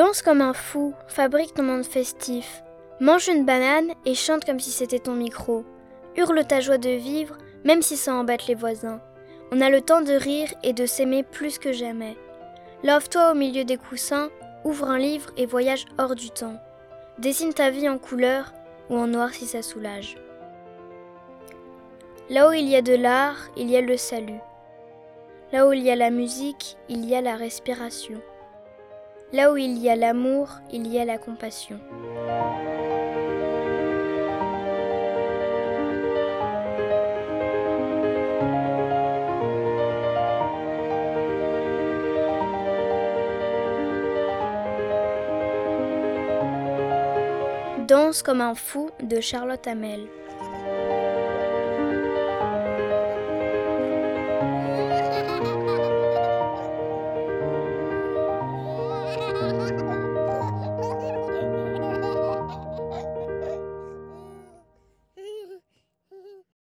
Danse comme un fou, fabrique ton monde festif. Mange une banane et chante comme si c'était ton micro. Hurle ta joie de vivre, même si ça embête les voisins. On a le temps de rire et de s'aimer plus que jamais. Love-toi au milieu des coussins, ouvre un livre et voyage hors du temps. Dessine ta vie en couleur ou en noir si ça soulage. Là où il y a de l'art, il y a le salut. Là où il y a la musique, il y a la respiration. Là où il y a l'amour, il y a la compassion. Danse comme un fou de Charlotte Hamel.